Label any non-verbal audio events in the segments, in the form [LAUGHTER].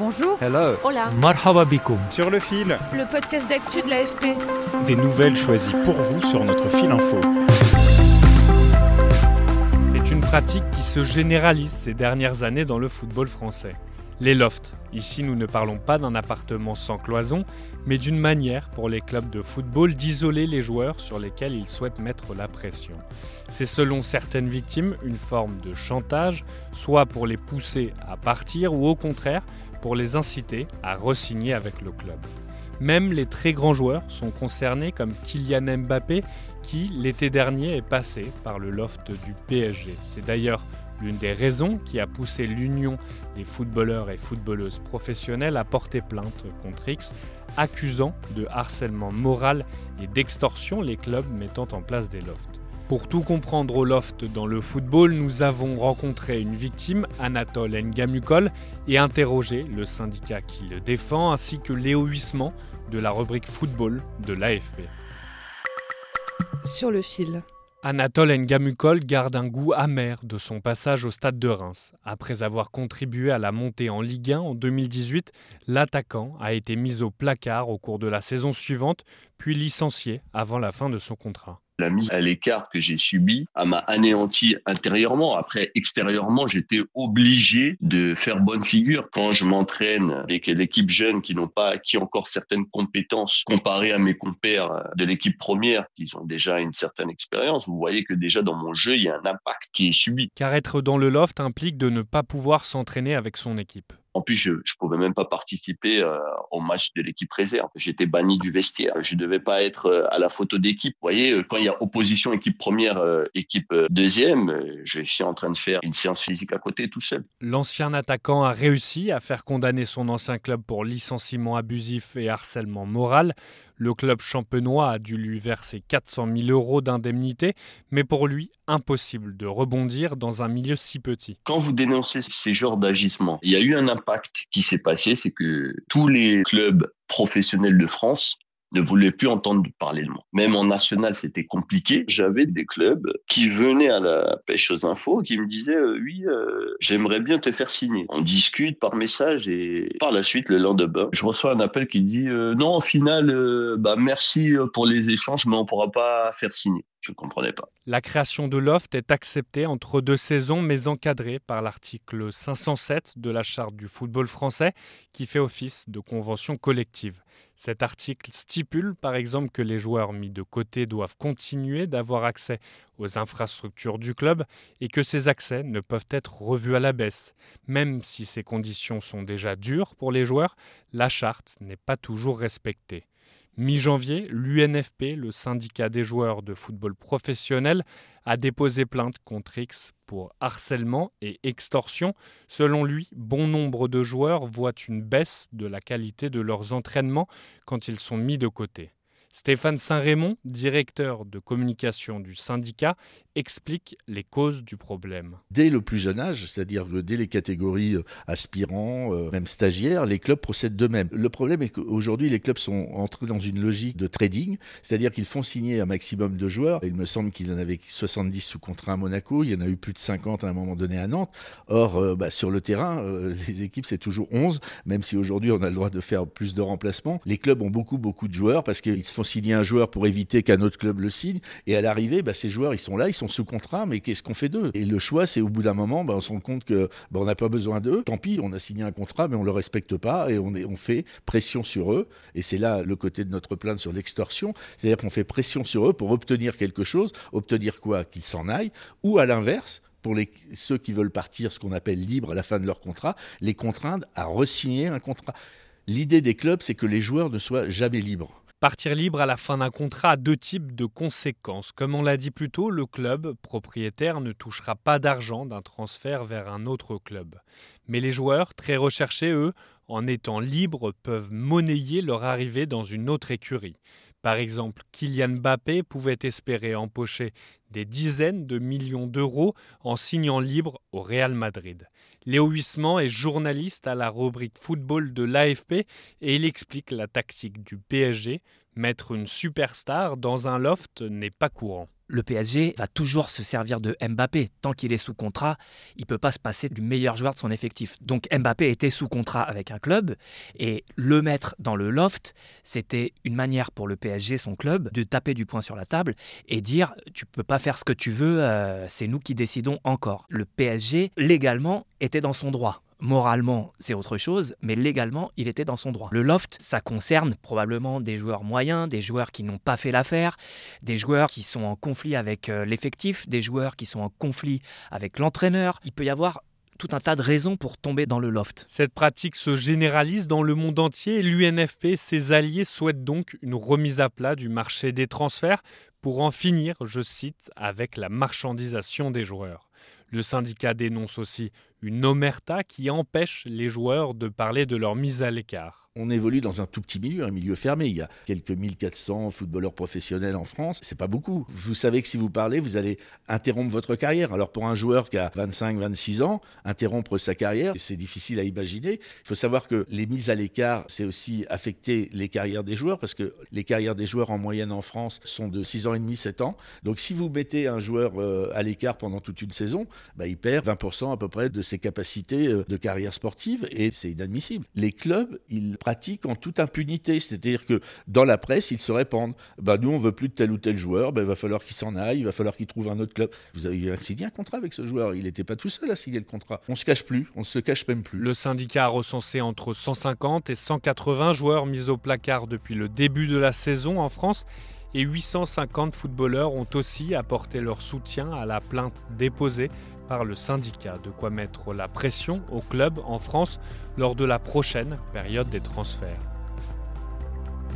Bonjour. Hello. Hola. Marhaba bikoum. sur le fil, Le podcast d'actu de l'AFP. des nouvelles choisies pour vous sur notre fil info. C'est une pratique qui se généralise ces dernières années dans le football français. Les lofts. Ici, nous ne parlons pas d'un appartement sans cloison, mais d'une manière pour les clubs de football d'isoler les joueurs sur lesquels ils souhaitent mettre la pression. C'est selon certaines victimes une forme de chantage, soit pour les pousser à partir ou au contraire pour les inciter à re-signer avec le club. Même les très grands joueurs sont concernés comme Kylian Mbappé qui l'été dernier est passé par le loft du PSG. C'est d'ailleurs l'une des raisons qui a poussé l'Union des footballeurs et footballeuses professionnelles à porter plainte contre X, accusant de harcèlement moral et d'extorsion les clubs mettant en place des lofts. Pour tout comprendre au loft dans le football, nous avons rencontré une victime, Anatole Ngamukol, et interrogé le syndicat qui le défend, ainsi que Léo Huissement de la rubrique football de l'AFP. Sur le fil. Anatole Ngamukol garde un goût amer de son passage au stade de Reims. Après avoir contribué à la montée en Ligue 1 en 2018, l'attaquant a été mis au placard au cours de la saison suivante, puis licencié avant la fin de son contrat. La mise à l'écart que j'ai subie m'a anéanti intérieurement. Après, extérieurement, j'étais obligé de faire bonne figure quand je m'entraîne avec l'équipe jeune qui n'ont pas acquis encore certaines compétences comparées à mes compères de l'équipe première qui ont déjà une certaine expérience. Vous voyez que déjà dans mon jeu, il y a un impact qui est subi. Car être dans le loft implique de ne pas pouvoir s'entraîner avec son équipe. En plus, je je pouvais même pas participer euh, au match de l'équipe réserve. J'étais banni du vestiaire. Je devais pas être euh, à la photo d'équipe. Vous voyez, euh, quand il y a opposition équipe première, équipe deuxième, je suis en train de faire une séance physique à côté tout seul. L'ancien attaquant a réussi à faire condamner son ancien club pour licenciement abusif et harcèlement moral. Le club champenois a dû lui verser 400 000 euros d'indemnité, mais pour lui, impossible de rebondir dans un milieu si petit. Quand vous dénoncez ces genres d'agissements, il y a eu un impact qui s'est passé, c'est que tous les clubs professionnels de France ne voulaient plus entendre parler de moi. Même en national, c'était compliqué. J'avais des clubs qui venaient à la pêche aux infos, qui me disaient euh, oui, euh, j'aimerais bien te faire signer. On discute par message et par la suite, le lendemain, je reçois un appel qui dit euh, non, au final, bah merci pour les échanges, mais on pourra pas faire signer. La création de Loft est acceptée entre deux saisons, mais encadrée par l'article 507 de la Charte du football français, qui fait office de convention collective. Cet article stipule par exemple que les joueurs mis de côté doivent continuer d'avoir accès aux infrastructures du club et que ces accès ne peuvent être revus à la baisse. Même si ces conditions sont déjà dures pour les joueurs, la charte n'est pas toujours respectée. Mi-janvier, l'UNFP, le syndicat des joueurs de football professionnel, a déposé plainte contre X pour harcèlement et extorsion. Selon lui, bon nombre de joueurs voient une baisse de la qualité de leurs entraînements quand ils sont mis de côté. Stéphane Saint-Raymond, directeur de communication du syndicat, explique les causes du problème. Dès le plus jeune âge, c'est-à-dire dès les catégories euh, aspirants, euh, même stagiaires, les clubs procèdent d'eux-mêmes. Le problème est qu'aujourd'hui, les clubs sont entrés dans une logique de trading, c'est-à-dire qu'ils font signer un maximum de joueurs. Il me semble qu'il y en avait 70 sous contrat à Monaco, il y en a eu plus de 50 à un moment donné à Nantes. Or, euh, bah, sur le terrain, [LAUGHS] les équipes, c'est toujours 11, même si aujourd'hui, on a le droit de faire plus de remplacements. Les clubs ont beaucoup, beaucoup de joueurs parce qu'ils se font signer un joueur pour éviter qu'un autre club le signe. Et à l'arrivée, bah, ces joueurs, ils sont là, ils sont sous contrat, mais qu'est-ce qu'on fait d'eux? Et le choix, c'est au bout d'un moment, bah, on se rend compte que bah, on n'a pas besoin d'eux. Tant pis, on a signé un contrat, mais on le respecte pas et on, est, fait pression sur eux. Et c'est là le côté de notre plainte sur l'extorsion, c'est-à-dire qu'on fait pression sur eux pour obtenir quelque chose. Obtenir quoi? Qu'ils s'en aillent. Ou à l'inverse, pour ceux qui veulent partir, ce qu'on appelle libre à la fin de leur contrat, les contraindre à resigner un contrat. L'idée des clubs, c'est que les joueurs ne soient jamais libres. Partir libre à la fin d'un contrat a deux types de conséquences. Comme on l'a dit plus tôt, le club propriétaire ne touchera pas d'argent d'un transfert vers un autre club. Mais les joueurs, très recherchés, eux, en étant libres, peuvent monnayer leur arrivée dans une autre écurie. Par exemple, Kylian Mbappé pouvait espérer empocher des dizaines de millions d'euros en signant libre au Real Madrid. Léo Huisman est journaliste à la rubrique football de l'AFP et il explique la tactique du PSG. Mettre une superstar dans un loft n'est pas courant le PSG va toujours se servir de Mbappé. Tant qu'il est sous contrat, il ne peut pas se passer du meilleur joueur de son effectif. Donc Mbappé était sous contrat avec un club et le mettre dans le loft, c'était une manière pour le PSG, son club, de taper du poing sur la table et dire tu peux pas faire ce que tu veux, euh, c'est nous qui décidons encore. Le PSG, légalement, était dans son droit. Moralement, c'est autre chose, mais légalement, il était dans son droit. Le loft, ça concerne probablement des joueurs moyens, des joueurs qui n'ont pas fait l'affaire, des joueurs qui sont en conflit avec euh, l'effectif, des joueurs qui sont en conflit avec l'entraîneur. Il peut y avoir tout un tas de raisons pour tomber dans le loft. Cette pratique se généralise dans le monde entier et l'UNFP et ses alliés souhaitent donc une remise à plat du marché des transferts pour en finir, je cite, avec la marchandisation des joueurs. Le syndicat dénonce aussi une omerta qui empêche les joueurs de parler de leur mise à l'écart on évolue dans un tout petit milieu, un milieu fermé. Il y a quelques 1400 footballeurs professionnels en France. C'est pas beaucoup. Vous savez que si vous parlez, vous allez interrompre votre carrière. Alors pour un joueur qui a 25, 26 ans, interrompre sa carrière, c'est difficile à imaginer. Il faut savoir que les mises à l'écart, c'est aussi affecter les carrières des joueurs parce que les carrières des joueurs en moyenne en France sont de 6 ans et demi, 7 ans. Donc si vous mettez un joueur euh, à l'écart pendant toute une saison, bah, il perd 20% à peu près de ses capacités euh, de carrière sportive et c'est inadmissible. Les clubs, ils en toute impunité. C'est-à-dire que dans la presse, ils se répandent. Bah, nous, on veut plus de tel ou tel joueur, bah, il va falloir qu'il s'en aille, il va falloir qu'il trouve un autre club. Vous avez signé un contrat avec ce joueur, il n'était pas tout seul à signer le contrat. On se cache plus, on se cache même plus. Le syndicat a recensé entre 150 et 180 joueurs mis au placard depuis le début de la saison en France et 850 footballeurs ont aussi apporté leur soutien à la plainte déposée par le syndicat, de quoi mettre la pression au club en France lors de la prochaine période des transferts.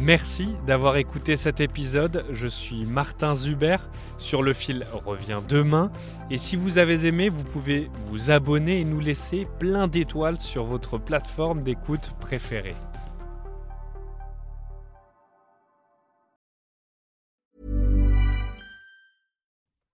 Merci d'avoir écouté cet épisode. Je suis Martin Zuber. Sur le fil revient demain. Et si vous avez aimé, vous pouvez vous abonner et nous laisser plein d'étoiles sur votre plateforme d'écoute préférée.